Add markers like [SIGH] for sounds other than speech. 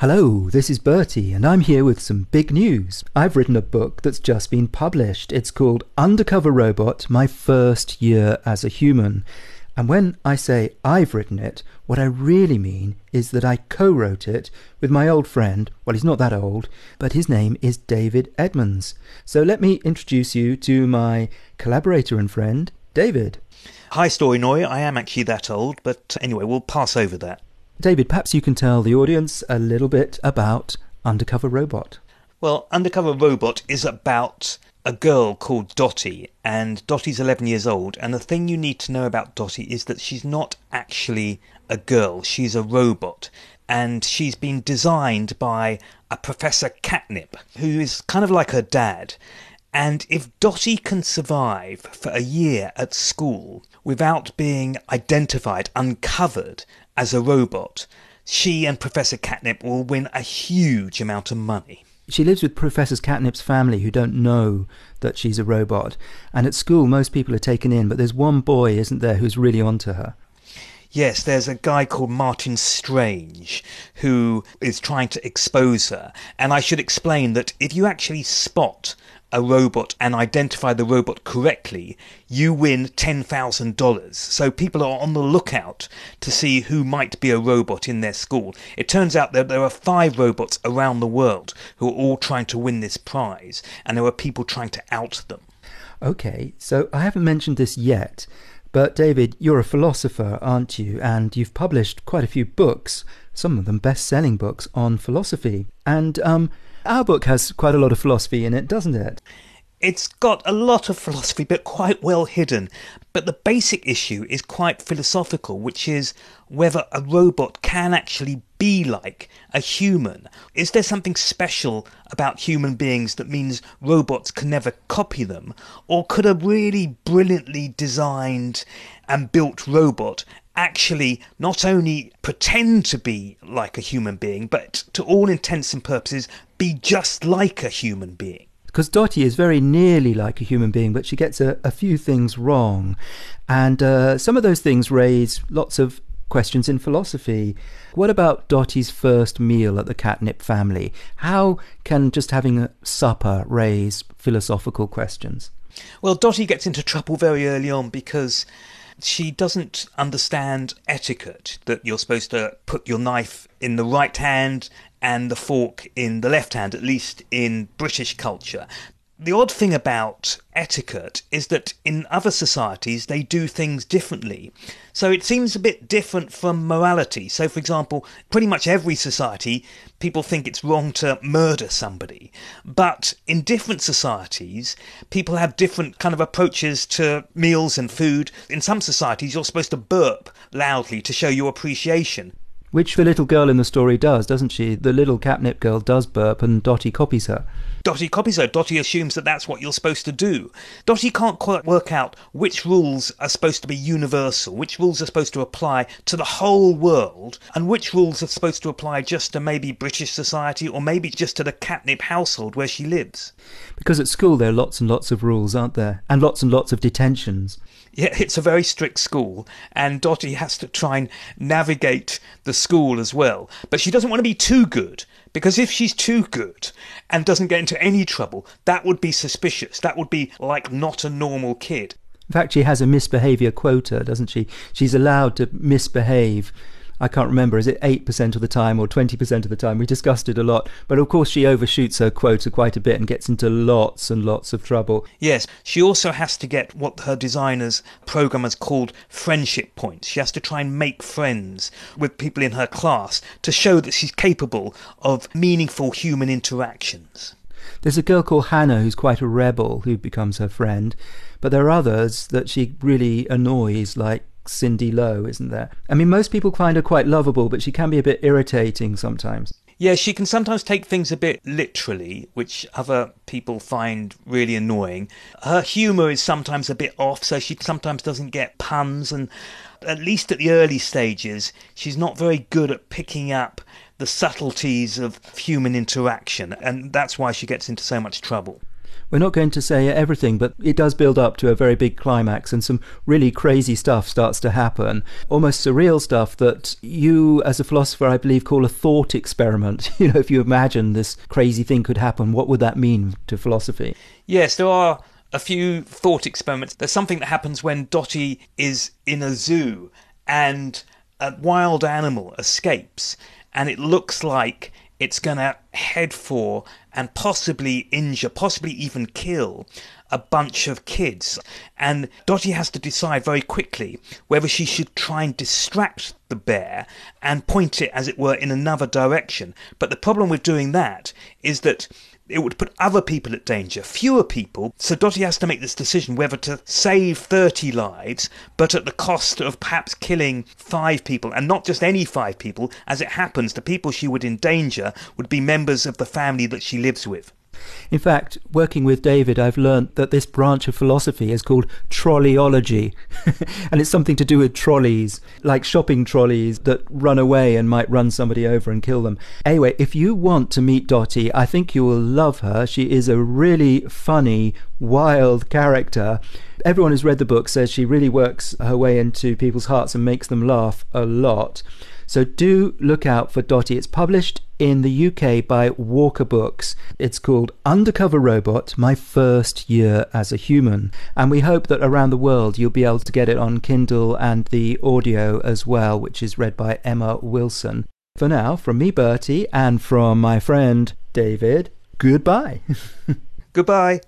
Hello, this is Bertie, and I'm here with some big news. I've written a book that's just been published. It's called Undercover Robot My First Year as a Human. And when I say I've written it, what I really mean is that I co wrote it with my old friend. Well, he's not that old, but his name is David Edmonds. So let me introduce you to my collaborator and friend, David. Hi, Storynory. I am actually that old, but anyway, we'll pass over that. David, perhaps you can tell the audience a little bit about Undercover Robot. Well, Undercover Robot is about a girl called Dotty, and Dotty's 11 years old. And the thing you need to know about Dotty is that she's not actually a girl, she's a robot. And she's been designed by a Professor Catnip, who is kind of like her dad. And if Dotty can survive for a year at school without being identified, uncovered as a robot, she and Professor Catnip will win a huge amount of money. She lives with Professor Catnip's family who don't know that she's a robot. And at school, most people are taken in, but there's one boy, isn't there, who's really onto her. Yes, there's a guy called Martin Strange who is trying to expose her. And I should explain that if you actually spot a robot and identify the robot correctly, you win $10,000. So people are on the lookout to see who might be a robot in their school. It turns out that there are five robots around the world who are all trying to win this prize, and there are people trying to out them. Okay, so I haven't mentioned this yet, but David, you're a philosopher, aren't you? And you've published quite a few books, some of them best selling books on philosophy. And um, our book has quite a lot of philosophy in it, doesn't it? It's got a lot of philosophy, but quite well hidden. But the basic issue is quite philosophical, which is whether a robot can actually be like a human. Is there something special about human beings that means robots can never copy them? Or could a really brilliantly designed and built robot actually not only pretend to be like a human being, but to all intents and purposes be just like a human being. Because Dotty is very nearly like a human being, but she gets a, a few things wrong. And uh, some of those things raise lots of questions in philosophy. What about Dotty's first meal at the Catnip family? How can just having a supper raise philosophical questions? Well, Dotty gets into trouble very early on because she doesn't understand etiquette that you're supposed to put your knife in the right hand and the fork in the left hand, at least in British culture. The odd thing about etiquette is that in other societies they do things differently. So it seems a bit different from morality. So, for example, pretty much every society, people think it's wrong to murder somebody. But in different societies, people have different kind of approaches to meals and food. In some societies, you're supposed to burp loudly to show your appreciation. Which the little girl in the story does, doesn't she? The little Catnip girl does burp and Dotty copies her. Dotty copies her. Dotty assumes that that's what you're supposed to do. Dotty can't quite work out which rules are supposed to be universal, which rules are supposed to apply to the whole world, and which rules are supposed to apply just to maybe British society or maybe just to the Catnip household where she lives. Because at school there are lots and lots of rules, aren't there? And lots and lots of detentions. Yeah, it's a very strict school, and Dotty has to try and navigate the school as well. But she doesn't want to be too good. Because if she's too good and doesn't get into any trouble, that would be suspicious. That would be like not a normal kid. In fact, she has a misbehaviour quota, doesn't she? She's allowed to misbehave I can't remember, is it 8% of the time or 20% of the time? We discussed it a lot. But of course, she overshoots her quota quite a bit and gets into lots and lots of trouble. Yes, she also has to get what her designers, programmers called friendship points. She has to try and make friends with people in her class to show that she's capable of meaningful human interactions. There's a girl called Hannah who's quite a rebel who becomes her friend, but there are others that she really annoys, like Cindy Lowe, isn't there? I mean, most people find her quite lovable, but she can be a bit irritating sometimes. Yeah, she can sometimes take things a bit literally, which other people find really annoying. Her humour is sometimes a bit off, so she sometimes doesn't get puns, and at least at the early stages, she's not very good at picking up the subtleties of human interaction, and that's why she gets into so much trouble. We're not going to say everything, but it does build up to a very big climax, and some really crazy stuff starts to happen. Almost surreal stuff that you, as a philosopher, I believe, call a thought experiment. [LAUGHS] You know, if you imagine this crazy thing could happen, what would that mean to philosophy? Yes, there are a few thought experiments. There's something that happens when Dotty is in a zoo and a wild animal escapes, and it looks like it's going to head for and possibly injure, possibly even kill a bunch of kids. And Dotty has to decide very quickly whether she should try and distract the bear and point it, as it were, in another direction. But the problem with doing that is that it would put other people at danger, fewer people. So Dotty has to make this decision whether to save 30 lives, but at the cost of perhaps killing five people, and not just any five people. As it happens, the people she would endanger would be members of the family that she lives with. In fact, working with David, I've learnt that this branch of philosophy is called trolleyology, [LAUGHS] and it's something to do with trolleys, like shopping trolleys that run away and might run somebody over and kill them. Anyway, if you want to meet Dotty, I think you will love her. She is a really funny, wild character. Everyone who's read the book says she really works her way into people's hearts and makes them laugh a lot. So do look out for Dotty. It's published in the UK by Walker Books. It's called Undercover Robot My First Year as a Human. And we hope that around the world you'll be able to get it on Kindle and the audio as well, which is read by Emma Wilson. For now, from me, Bertie, and from my friend David, goodbye. [LAUGHS] goodbye.